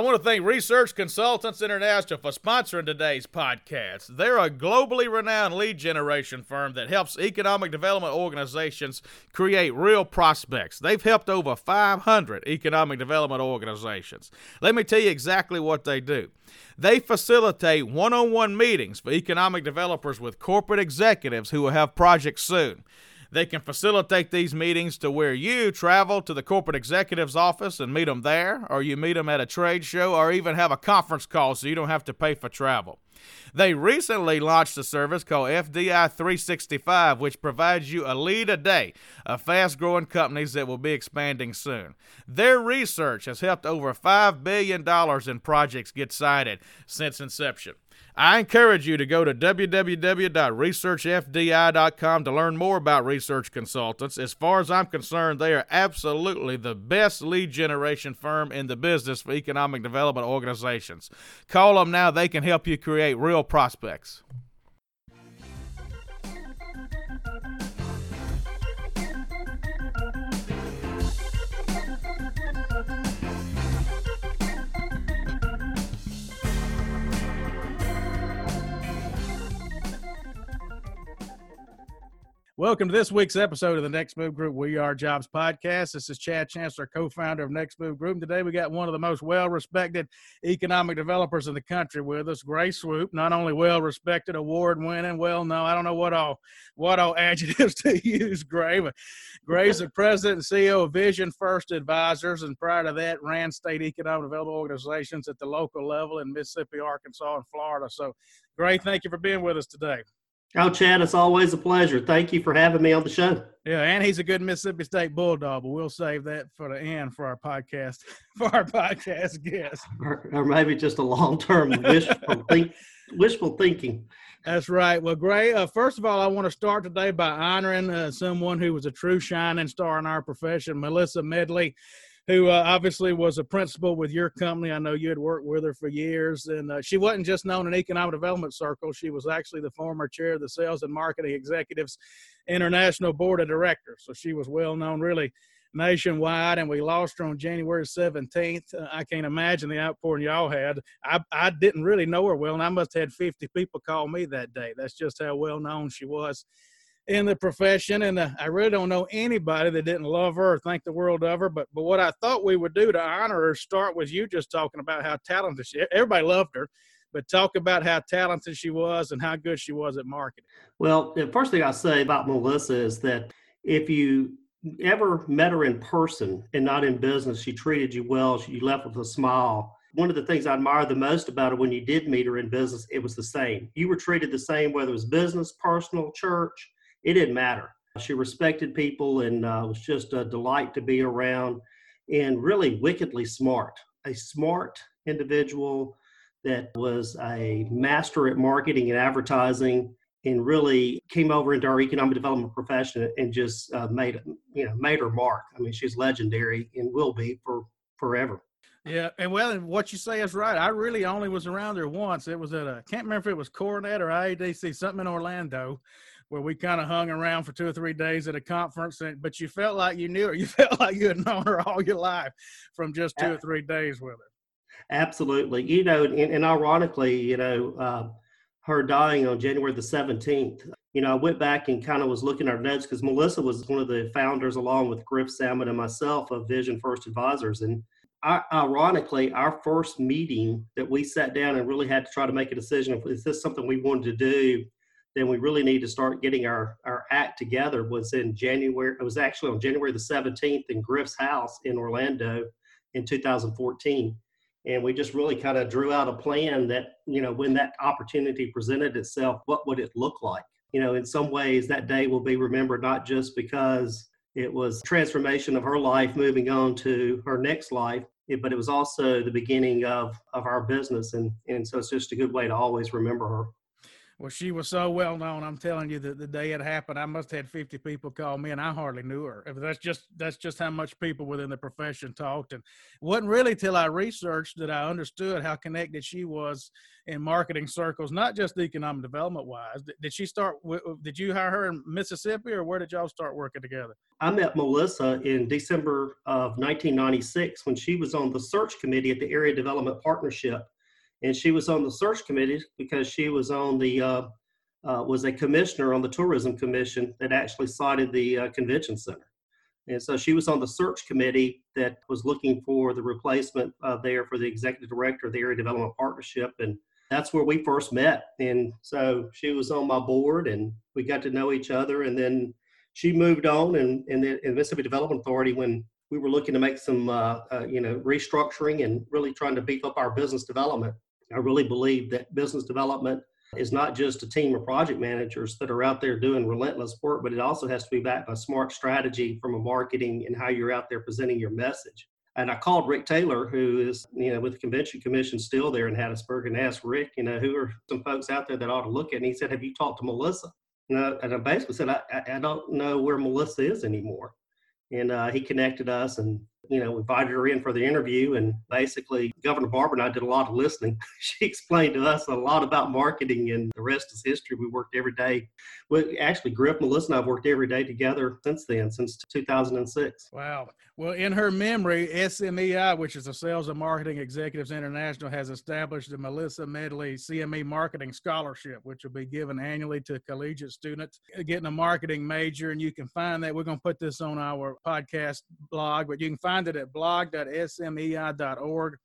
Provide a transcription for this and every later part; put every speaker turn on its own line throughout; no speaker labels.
I want to thank Research Consultants International for sponsoring today's podcast. They're a globally renowned lead generation firm that helps economic development organizations create real prospects. They've helped over 500 economic development organizations. Let me tell you exactly what they do. They facilitate one on one meetings for economic developers with corporate executives who will have projects soon. They can facilitate these meetings to where you travel to the corporate executive's office and meet them there, or you meet them at a trade show, or even have a conference call so you don't have to pay for travel. They recently launched a service called FDI 365, which provides you a lead a day of fast growing companies that will be expanding soon. Their research has helped over $5 billion in projects get sited since inception. I encourage you to go to www.researchfdi.com to learn more about research consultants. As far as I'm concerned, they are absolutely the best lead generation firm in the business for economic development organizations. Call them now, they can help you create real prospects. Welcome to this week's episode of the Next Move Group We Are Jobs podcast. This is Chad Chancellor, co founder of Next Move Group. And today we got one of the most well respected economic developers in the country with us, Gray Swoope. Not only well respected, award winning, well known, I don't know what all what all adjectives to use, Gray, but Gray's the president and CEO of Vision First Advisors. And prior to that, ran state economic development organizations at the local level in Mississippi, Arkansas, and Florida. So, Gray, thank you for being with us today.
Oh, Chad, it's always a pleasure. Thank you for having me on the show.
Yeah, and he's a good Mississippi State Bulldog, but we'll save that for the end for our podcast, for our podcast guest.
Or, or maybe just a long term wishful, think, wishful thinking.
That's right. Well, Gray, uh, first of all, I want to start today by honoring uh, someone who was a true shining star in our profession, Melissa Medley who uh, obviously was a principal with your company. I know you had worked with her for years, and uh, she wasn't just known in economic development circles. She was actually the former chair of the Sales and Marketing Executives International Board of Directors. So she was well known, really nationwide, and we lost her on January 17th. Uh, I can't imagine the outpouring y'all had. I, I didn't really know her well, and I must have had 50 people call me that day. That's just how well known she was in the profession, and uh, I really don't know anybody that didn't love her or think the world of her. But but what I thought we would do to honor her, start with you just talking about how talented she. Everybody loved her, but talk about how talented she was and how good she was at marketing.
Well, the first thing I say about Melissa is that if you ever met her in person and not in business, she treated you well. She left with a smile. One of the things I admire the most about her when you did meet her in business, it was the same. You were treated the same, whether it was business, personal, church it didn't matter. She respected people and uh, was just a delight to be around and really wickedly smart. A smart individual that was a master at marketing and advertising and really came over into our economic development profession and just uh, made you know made her mark. I mean, she's legendary and will be for forever.
Yeah, and well, and what you say is right. I really only was around there once. It was at a can't remember if it was CoreNet or IADC, something in Orlando, where we kind of hung around for two or three days at a conference, and, but you felt like you knew her. You felt like you had known her all your life from just two or three days with her.
Absolutely. You know, and, and ironically, you know, uh, her dying on January the 17th, you know, I went back and kind of was looking at our notes because Melissa was one of the founders, along with Griff Salmon and myself, of Vision First Advisors. And I, ironically, our first meeting that we sat down and really had to try to make a decision if is this something we wanted to do then we really need to start getting our, our act together was in January. It was actually on January the 17th in Griff's house in Orlando in 2014. And we just really kind of drew out a plan that, you know, when that opportunity presented itself, what would it look like? You know, in some ways, that day will be remembered not just because it was transformation of her life moving on to her next life, but it was also the beginning of, of our business. And, and so it's just a good way to always remember her.
Well, she was so well known. I'm telling you that the day it happened, I must have had 50 people call me, and I hardly knew her. That's just that's just how much people within the profession talked. And it wasn't really till I researched that I understood how connected she was in marketing circles, not just economic development wise. Did she start? Uh, did you hire her in Mississippi, or where did y'all start working together?
I met Melissa in December of 1996 when she was on the search committee at the Area Development Partnership and she was on the search committee because she was on the uh, uh, was a commissioner on the tourism commission that actually sited the uh, convention center. And so she was on the search committee that was looking for the replacement there for the executive director of the area development partnership and that's where we first met. And so she was on my board and we got to know each other and then she moved on and in the mississippi development authority when we were looking to make some uh, uh, you know restructuring and really trying to beef up our business development I really believe that business development is not just a team of project managers that are out there doing relentless work, but it also has to be backed by smart strategy from a marketing and how you're out there presenting your message. And I called Rick Taylor, who is, you know, with the Convention Commission still there in Hattiesburg, and asked Rick, you know, who are some folks out there that ought to look at? And he said, Have you talked to Melissa? And I, and I basically said, I, I don't know where Melissa is anymore. And uh, he connected us, and you know, invited her in for the interview. And basically, Governor Barbour and I did a lot of listening. she explained to us a lot about marketing, and the rest is history. We worked every day. We actually, Griff, Melissa, and I have worked every day together since then, since 2006.
Wow. Well, in her memory, SMEI, which is the Sales and Marketing Executives International, has established the Melissa Medley CME Marketing Scholarship, which will be given annually to collegiate students uh, getting a marketing major. And you can find that. We're going to put this on our podcast blog, but you can find it at blog.smei.org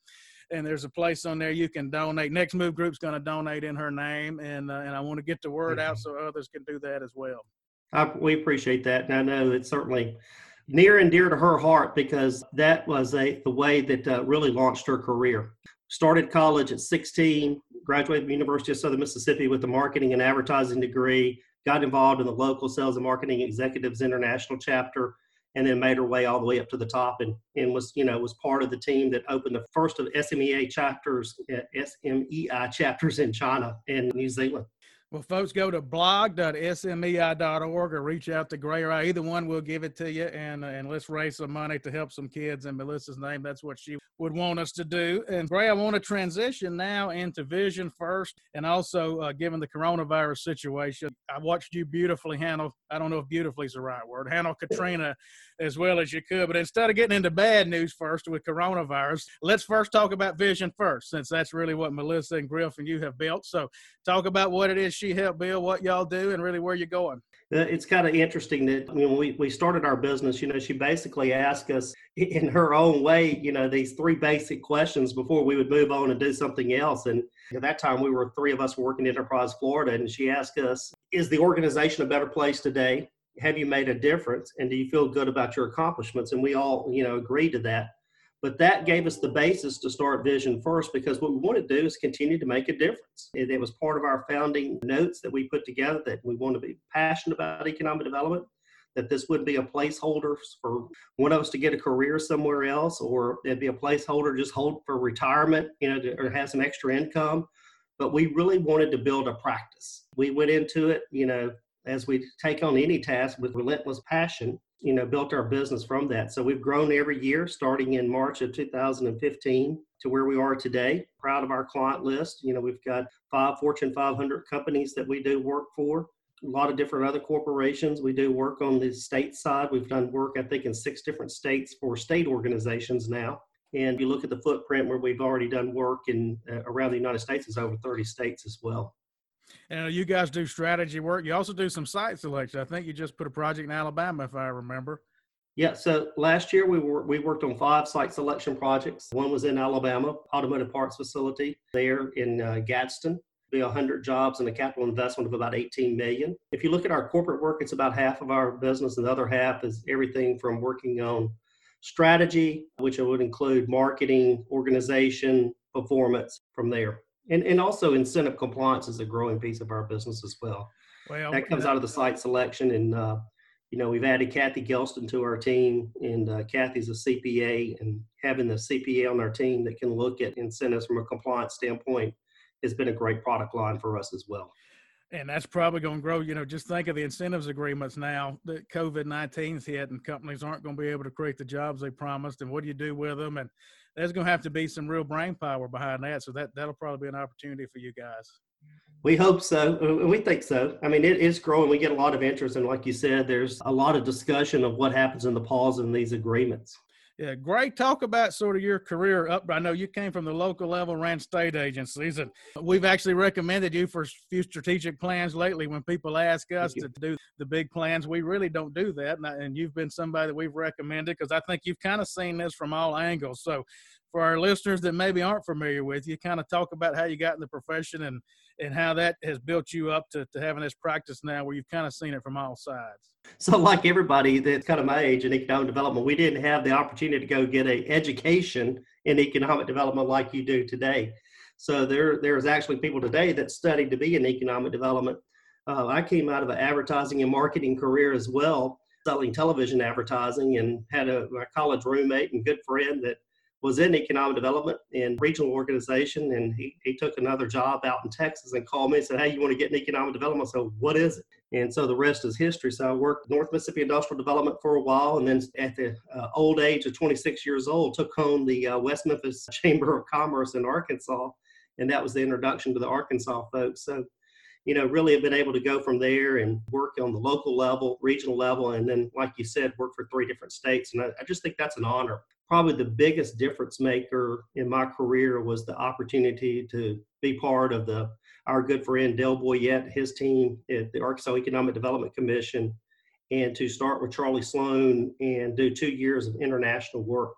and there's a place on there you can donate. Next Move Group's going to donate in her name, and uh, and I want to get the word out so others can do that as well.
I, we appreciate that, and I know it's certainly near and dear to her heart because that was a the way that uh, really launched her career. Started college at 16, graduated from the University of Southern Mississippi with a marketing and advertising degree. Got involved in the local sales and marketing executives international chapter, and then made her way all the way up to the top, and and was you know was part of the team that opened the first of SMEA chapters, SMEI chapters in China and New Zealand.
Well, folks, go to blog.smei.org or reach out to Gray or I. Either one will give it to you, and and let's raise some money to help some kids in Melissa's name. That's what she would want us to do. And Gray, I want to transition now into Vision First, and also uh, given the coronavirus situation, I watched you beautifully handle. I don't know if beautifully is the right word. Handle Katrina as well as you could. But instead of getting into bad news first with coronavirus, let's first talk about Vision First, since that's really what Melissa and Griff and you have built. So talk about what it is she helped build, what y'all do, and really where you're going.
Uh, it's kind of interesting that when we, we started our business, you know, she basically asked us in her own way, you know, these three basic questions before we would move on and do something else. And at that time, we were three of us working Enterprise Florida, and she asked us, "Is the organization a better place today? Have you made a difference? And do you feel good about your accomplishments?" And we all, you know, agreed to that. But that gave us the basis to start Vision First because what we want to do is continue to make a difference. It, it was part of our founding notes that we put together that we want to be passionate about economic development, that this would be a placeholder for one of us to get a career somewhere else, or it'd be a placeholder just hold for retirement, you know, to, or have some extra income. But we really wanted to build a practice. We went into it, you know, as we take on any task with relentless passion you know, built our business from that. So we've grown every year, starting in March of 2015 to where we are today. Proud of our client list. You know, we've got five Fortune 500 companies that we do work for. A lot of different other corporations. We do work on the state side. We've done work, I think, in six different states for state organizations now. And if you look at the footprint where we've already done work in uh, around the United States is over 30 states as well.
And you guys do strategy work. You also do some site selection. I think you just put a project in Alabama, if I remember.
Yeah, so last year we were we worked on five site selection projects. One was in Alabama, automotive parts facility there in uh, Gadsden. Be 100 jobs and a capital investment of about 18 million. If you look at our corporate work, it's about half of our business, and the other half is everything from working on strategy, which would include marketing, organization, performance from there and and also incentive compliance is a growing piece of our business as well. Well, that comes out of the site selection, and uh, you know we've added Kathy Gelston to our team, and uh, Kathy's a CPA, and having the CPA on our team that can look at incentives from a compliance standpoint has been a great product line for us as well.
and that's probably going to grow. You know, just think of the incentives agreements now that COVID 19's hit, and companies aren't going to be able to create the jobs they promised. And what do you do with them? And there's going to have to be some real brain power behind that. So that that'll probably be an opportunity for you guys.
We hope so. We think so. I mean, it is growing. We get a lot of interest, and like you said, there's a lot of discussion of what happens in the pause in these agreements.
Yeah, great. Talk about sort of your career up. I know you came from the local level, ran state agencies, and we've actually recommended you for a few strategic plans lately. When people ask us to do the big plans, we really don't do that. And, and you've been somebody that we've recommended because I think you've kind of seen this from all angles. So, for our listeners that maybe aren't familiar with you, kind of talk about how you got in the profession and and how that has built you up to, to having this practice now where you've kind of seen it from all sides.
So, like everybody that's kind of my age in economic development, we didn't have the opportunity to go get an education in economic development like you do today. So there, there's actually people today that studied to be in economic development. Uh, I came out of an advertising and marketing career as well, selling television advertising, and had a college roommate and good friend that was in economic development and regional organization, and he, he took another job out in Texas and called me and said, "Hey, you want to get in economic development?" So, what is it? And so the rest is history. So I worked North Mississippi Industrial Development for a while, and then at the uh, old age of 26 years old, took home the uh, West Memphis Chamber of Commerce in Arkansas, and that was the introduction to the Arkansas folks. So you know, really have been able to go from there and work on the local level, regional level, and then, like you said, work for three different states. And I, I, just think that's an honor probably the biggest difference maker in my career was the opportunity to be part of the our good friend Dale Boyette, his team at the Arkansas Economic Development Commission, and to start with Charlie Sloan and do two years of international work.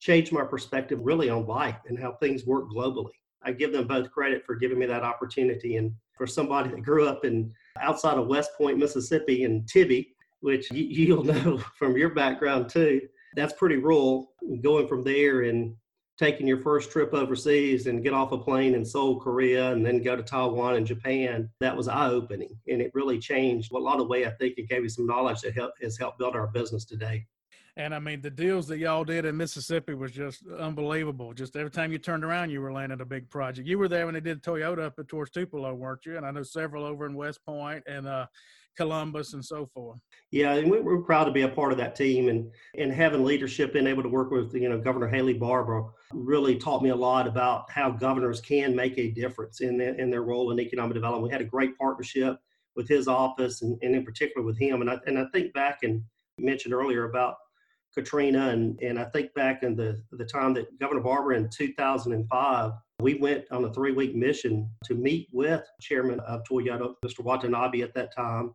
Changed my perspective really on life and how things work globally. I give them both credit for giving me that opportunity. And for somebody that grew up in outside of West Point, Mississippi, and Tibbee, which you'll know from your background too, that's pretty rural. Going from there and taking your first trip overseas and get off a plane in Seoul, Korea, and then go to Taiwan and Japan, that was eye opening. And it really changed a lot of way. I think it gave me some knowledge that help, has helped build our business today.
And I mean, the deals that y'all did in Mississippi was just unbelievable. Just every time you turned around, you were landing a big project. You were there when they did Toyota up at towards Tupelo, weren't you? And I know several over in West Point and uh, Columbus and so forth.
Yeah, and we, are proud to be a part of that team and and having leadership and able to work with you know Governor Haley Barbour really taught me a lot about how governors can make a difference in their, in their role in economic development. We had a great partnership with his office and, and in particular with him. And I and I think back and mentioned earlier about Katrina and and I think back in the the time that Governor Barbour in 2005 we went on a three week mission to meet with chairman of Toyota, Mr. Watanabe at that time,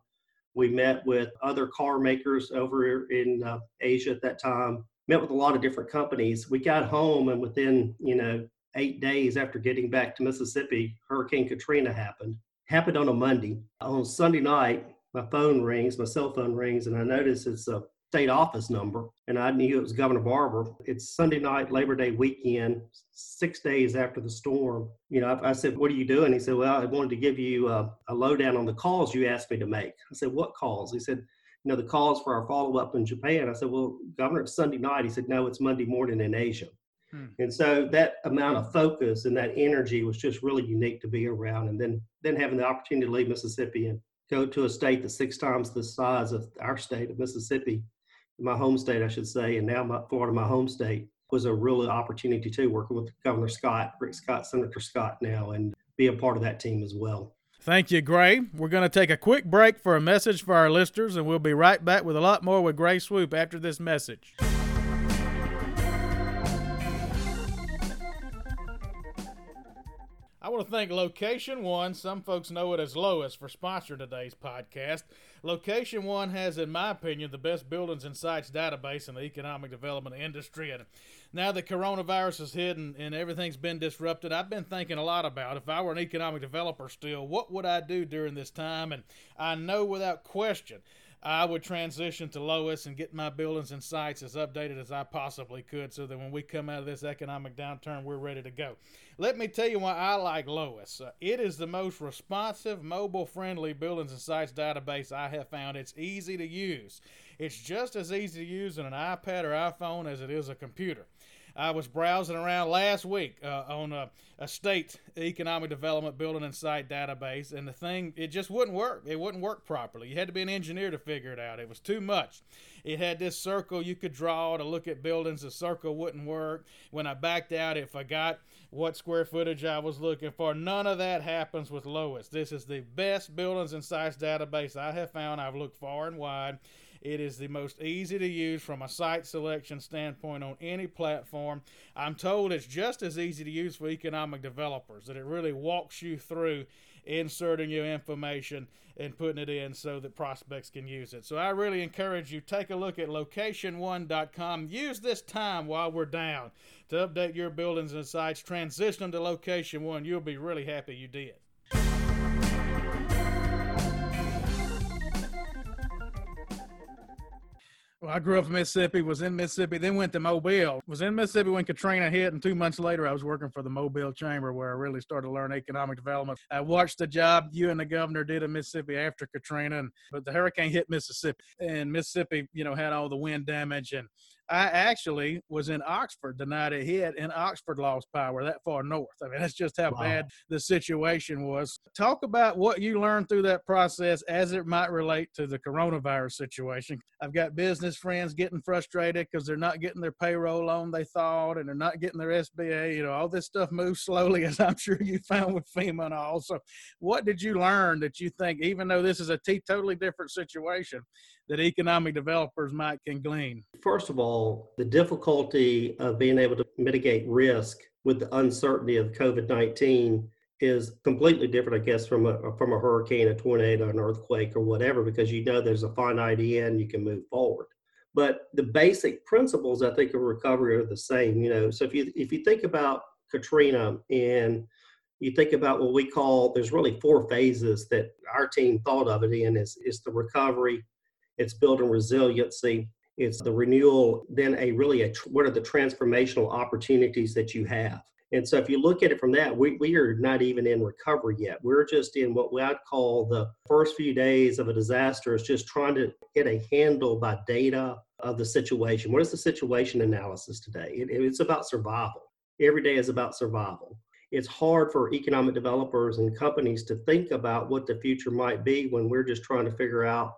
we met with other car makers over in uh, Asia at that time, met with a lot of different companies. We got home, and within, you know, eight days after getting back to Mississippi, Hurricane Katrina happened. Happened on a Monday. On Sunday night, my phone rings, my cell phone rings, and I notice it's a state office number, and I knew it was Governor Barbour. It's Sunday night, Labor Day weekend, six days after the storm. You know, I, I said, "What are you doing?" He said, "Well, I wanted to give you a, a lowdown on the calls you asked me to make." I said, "What calls?" He said, "You know, the calls for our follow up in Japan." I said, "Well, Governor, it's Sunday night." He said, "No, it's Monday morning in Asia." Hmm. And so that amount of focus and that energy was just really unique to be around. And then then having the opportunity to leave Mississippi and go to a state that's six times the size of our state of Mississippi my home state, I should say, and now my Florida, my home state, was a real opportunity too, working with Governor Scott, Rick Scott, Senator Scott now, and be a part of that team as well.
Thank you, Gray. We're going to take a quick break for a message for our listeners, and we'll be right back with a lot more with Gray Swoope after this message. I want to thank Location One, some folks know it as LOIS, for sponsoring today's podcast. Location One has, in my opinion, the best buildings and sites database in the economic development industry. And now the coronavirus is hit and everything's been disrupted, I've been thinking a lot about if I were an economic developer still, what would I do during this time? And I know without question I would transition to LOIS and get my buildings and sites as updated as I possibly could so that when we come out of this economic downturn, we're ready to go. Let me tell you why I like LOIS. Uh, it is the most responsive, mobile friendly buildings and sites database I have found. It's easy to use. It's just as easy to use on an iPad or iPhone as it is a computer.
I was browsing around last week uh, on a, a, state economic development building and site database, and the thing, it just wouldn't work. It wouldn't work properly. You had to be an engineer to figure it out. It was too much. It had this circle you could draw to look at buildings. The circle wouldn't work. When I backed out, it forgot what square footage I was looking for. None of that happens with LOIS. This is the best buildings and sites database I have found. I've looked far and wide. It is the most easy to use from a site selection standpoint on any platform. I'm told it's just as easy to use for economic developers, that it really walks you through inserting your information and putting it in so that prospects can use it. So I really encourage you take a look at location1.com. Use this time while we're down to update your buildings and sites, transition them to location 1. You'll be really happy you did.
Well, I grew up in Mississippi, was in Mississippi, then went to Mobile. Was in Mississippi when Katrina hit, and two months later, I was working for the Mobile Chamber, where I really started to learn economic development. I watched the job you and the governor did in Mississippi after Katrina, and, but the hurricane hit Mississippi, and Mississippi, you know, had all the wind damage, and I actually was in Oxford the night it hit, and Oxford lost power that far north. I mean, that's just how wow. bad the situation was. Talk about what you learned through that process as it might relate to the coronavirus situation. I've got business friends getting frustrated because they're not getting their payroll on they thought, and they're not getting their SBA. You know, all this stuff moves slowly, as I'm sure you found with FEMA and all. So, what did you learn that you think, even though this is a t- totally different situation, that economic developers might can glean?
First of all, the difficulty of being able to mitigate risk with the uncertainty of COVID 19 is completely different, I guess, from a from a hurricane, a tornado, an earthquake, or whatever, because you know there's a finite end, you can move forward. But the basic principles, I think, of recovery are the same. You know, so if you if you think about Katrina and you think about what we call there's really four phases that our team thought of it in is is the recovery, it's building resiliency, it's the renewal, then a really a, what are the transformational opportunities that you have. And so if you look at it from that, we, we are not even in recovery yet. We're just in what I'd call the first few days of a disaster is just trying to get a handle by data of the situation. What is the situation analysis today? It, it's about survival. Every day is about survival. It's hard for economic developers and companies to think about what the future might be when we're just trying to figure out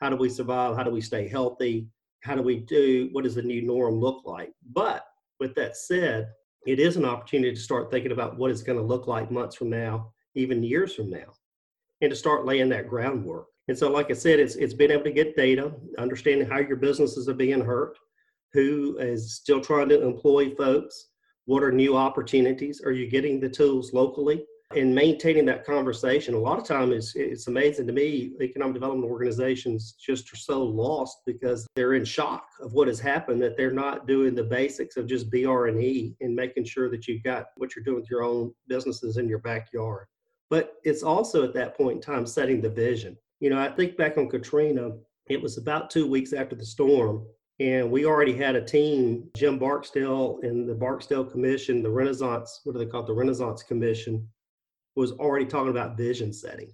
how do we survive? How do we stay healthy? How do we do? What does the new norm look like? But with that said, it is an opportunity to start thinking about what it's going to look like months from now, even years from now, and to start laying that groundwork. And so, like I said, it's it's being able to get data, understanding how your businesses are being hurt, who is still trying to employ folks, what are new opportunities, are you getting the tools locally, and maintaining that conversation a lot of time is it's amazing to me economic development organizations just are so lost because they're in shock of what has happened that they're not doing the basics of just br&e and making sure that you've got what you're doing with your own businesses in your backyard. But it's also at that point in time setting the vision. You know i think back on katrina it was about two weeks after the storm and we already had a team jim barksdale and the barksdale commission the renaissance what do they call the renaissance commission was already talking about vision setting.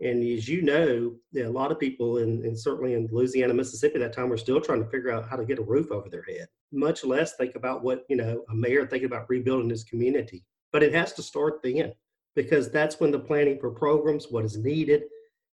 And as you know, a lot of people, in, and certainly in Louisiana, Mississippi, that time were still trying to figure out how to get a roof over their head. Much less think about what you know a mayor thinking about rebuilding his community. But it has to start then, because that's when the planning for programs, what is needed,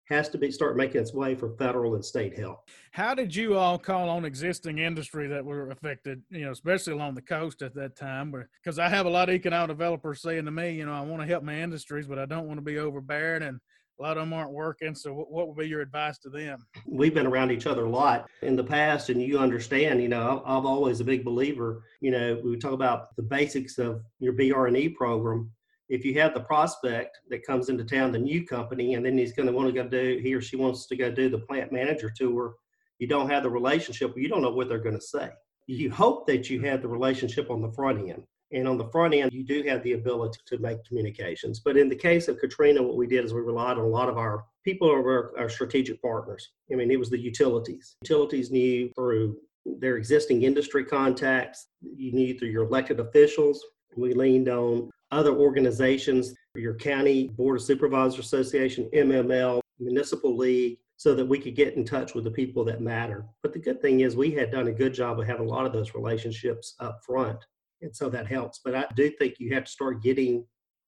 has to be start making its way for federal and state help.
How did you all call on existing industry that were affected, you know, especially along the coast at that time? Because I have a lot of economic developers saying to me, you know, I want to help my industries, but I don't want to be overbearing and a lot of them aren't working. So, what would be your advice to them?
We've been around each other a lot in the past, and you understand. You know, I'm always a big believer. You know, we talk about the basics of your BR&E program if you have the prospect that comes into town, the new company, and then he's going to want to go do, he or she wants to go do the plant manager tour, you don't have the relationship, you don't know what they're going to say. You hope that you have the relationship on the front end. And on the front end, you do have the ability to make communications. But in the case of Katrina, what we did is we relied on a lot of our people are our strategic partners. I mean, it was the utilities. Utilities knew through their existing industry contacts, you knew through your elected officials. We leaned on other organizations, your county board of supervisors association, MML, municipal league, so that we could get in touch with the people that matter. But the good thing is we had done a good job of having a lot of those relationships up front. And so that helps. But I do think you have to start getting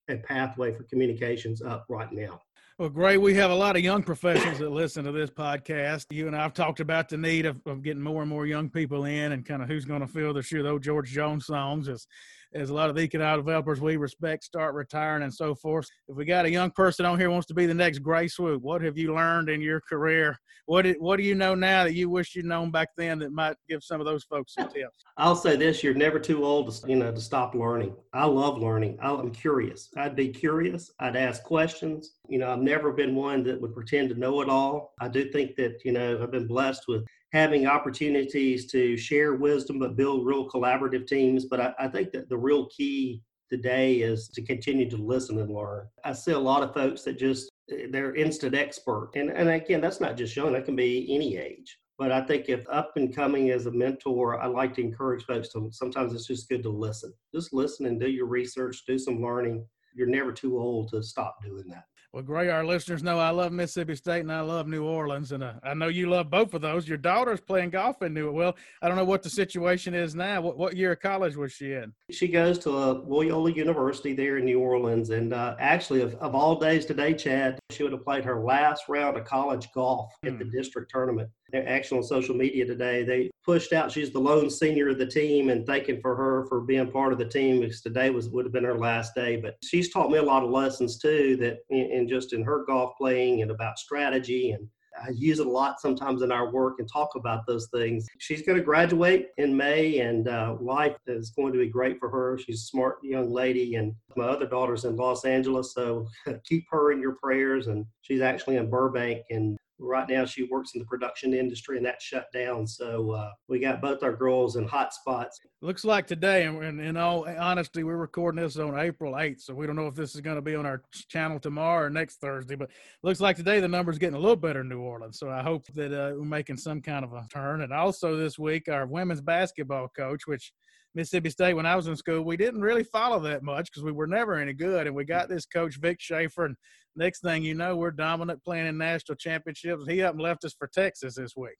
a pathway for communications up right now.
Well, Gray, we have a lot of young professionals that listen to this podcast. You and I have talked about the need of, of getting more and more young people in and kind of who's going to fill the shoe. Those George Jones songs as, as a lot of the economic developers we respect start retiring and so forth. If we got a young person on here wants to be the next Gray Swoope, what have you learned in your career? What did, what do you know now that you wish you'd known back then that might give some of those folks some tips?
I'll say this: you're never too old to you know to stop learning. I love learning. I'm curious. I'd be curious. I'd ask questions. You know, I've never been one that would pretend to know it all. I do think that you know I've been blessed with having opportunities to share wisdom, but build real collaborative teams. But I, I think that the real key today is to continue to listen and learn. I see a lot of folks that just they're instant expert. And and again, that's not just young, that can be any age. But I think if up and coming as a mentor, I like to encourage folks to sometimes it's just good to listen. Just listen and do your research, do some learning. You're never too old to stop doing that.
Well, Gray, our listeners know I love Mississippi State and I love New Orleans, and uh, I know you love both of those. Your daughter's playing golf in New. Well, I don't know what the situation is now. What what year of college was she in?
She goes to uh, Loyola University there in New Orleans, and uh, actually, of, of all days today, Chad, she would have played her last round of college golf at hmm. the district tournament. They're on social media today. They pushed out. She's the lone senior of the team, and thanking for her for being part of the team because today was would have been her last day. But she's taught me a lot of lessons too, that in, in just in her golf playing and about strategy and I use it a lot sometimes in our work and talk about those things. She's going to graduate in May, and uh, life is going to be great for her. She's a smart young lady, and my other daughter's in Los Angeles, so keep her in your prayers. And she's actually in Burbank, and right now she works in the production industry and that's shut down. So uh, we got both our girls in hot spots.
Looks like today and in all honesty we're recording this on april 8th so we don't know if this is going to be on our channel tomorrow or next thursday but looks like today the numbers getting a little better in new orleans so i hope that uh, we're making some kind of a turn. And also this week our women's basketball coach which Mississippi State when I was in school, we didn't really follow that much because we were never any good. And we got this coach Vic Schaefer, and next thing you know, we're dominant playing in national championships. He up and left us for Texas this week.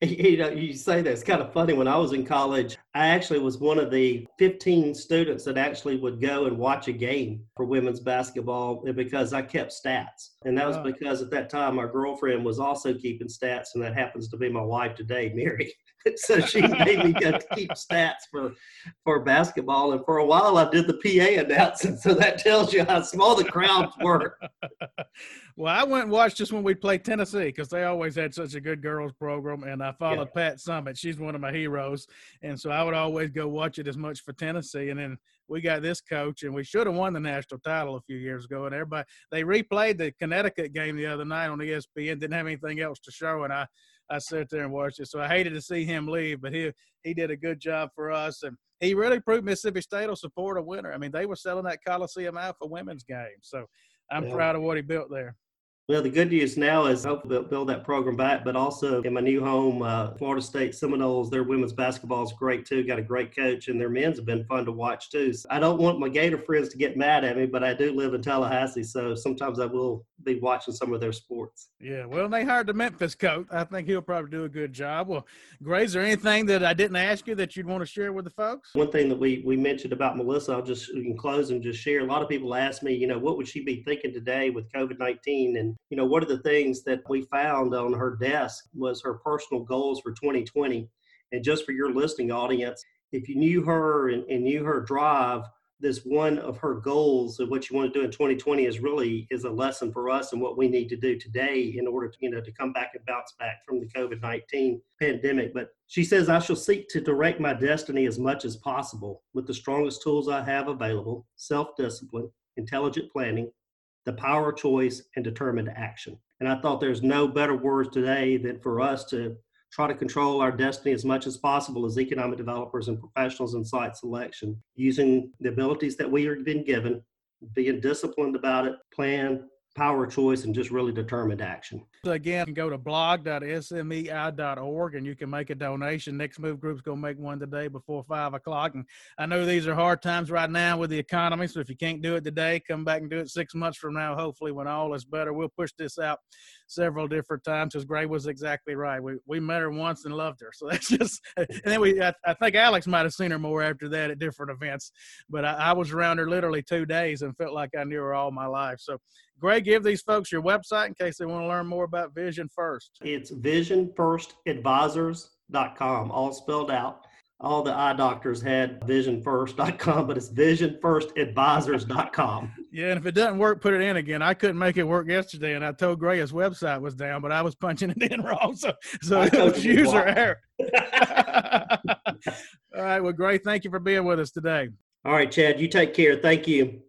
You know, you say that it's kind of funny. When I was in college, I actually was one of the 15 students that actually would go and watch a game for women's basketball because I kept stats. And that was because at that time, my girlfriend was also keeping stats, and that happens to be my wife today, Mary. so she made me go keep stats for for basketball. And for a while, I did the PA announcing. So that tells you how small the crowds were.
Well, I went and watched this when we played Tennessee because they always had such a good girls program. And I followed yeah. Pat Summitt. She's one of my heroes. And so I would always go watch it as much for Tennessee. And then we got this coach, and we should have won the national title a few years ago. And everybody, they replayed the Connecticut game the other night on ESPN. Didn't have anything else to show, and I I sat there and watched it. So I hated to see him leave, but he he did a good job for us, and he really proved Mississippi State will support a winner. I mean, they were selling that Coliseum out for women's games, so I'm yeah. proud of what he built there.
Well, the good news now is hopefully they'll build that program back, but also in my new home, uh, Florida State Seminoles, their women's basketball is great too. Got a great coach, and their men's have been fun to watch too. So I don't want my Gator friends to get mad at me, but I do live in Tallahassee, so sometimes I will be watching some of their sports.
Yeah, well, they hired the Memphis coach. I think he'll probably do a good job. Well, Gray, is there anything that I didn't ask you that you'd want to share with the folks?
One thing that we we mentioned about Melissa, I'll just in close and just share. A lot of people ask me, you know, what would she be thinking today with COVID nineteen, and you know, one of the things that we found on her desk was her personal goals for 2020. And just for your listening audience, if you knew her and, and knew her drive, this one of her goals of what you want to do in 2020 is really is a lesson for us and what we need to do today in order to you know to come back and bounce back from the covid-19 pandemic but she says i shall seek to direct my destiny as much as possible with the strongest tools i have available self-discipline intelligent planning the power of choice, and determined action. And I thought there's no better words today than for us to try to control our destiny as much as possible as economic developers and professionals in site selection, using the abilities that we have been given, being disciplined about it, plan, power of choice and just really determined action.
So again, go to blog.smei.org and you can make a donation. Next Move Group's going to make one today before five o'clock. And I know these are hard times right now with the economy. So if you can't do it today, come back and do it six months from now. Hopefully, when all is better, we'll push this out several different times because Gray was exactly right. We we met her once and loved her. So that's just, and then we, I, I think Alex might have seen her more after that at different events. But I, I was around her literally two days and felt like I knew her all my life. So Greg, give these folks your website in case they want to learn more about Vision First.
It's visionfirstadvisors.com, all spelled out. All the eye doctors had visionfirst.com, but it's visionfirstadvisors.com.
Yeah, and if it doesn't work, put it in again. I couldn't make it work yesterday, and I told Gray his website was down, but I was punching it in wrong, so so it was user error. All right, well, Gray, thank you for being with us today.
All right, Chad, you take care. Thank you.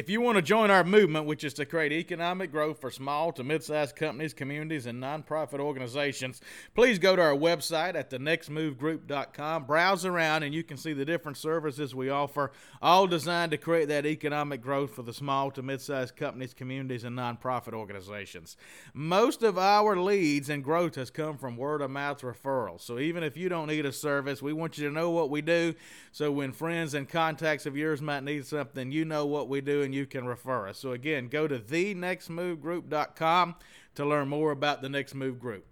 If you want to join our movement, which is to create economic growth for small to mid sized companies, communities, and nonprofit organizations, please go to our website at thenextmovegroup.com. Browse around and you can see the different services we offer, all designed to create that economic growth for the small to mid sized companies, communities, and nonprofit organizations. Most of our leads and growth has come from word of mouth referrals. So even if you don't need a service, we want you to know what we do. So when friends and contacts of yours might need something, you know what we do you can refer us. So again, go to thenextmovegroup.com to learn more about the Next Move Group.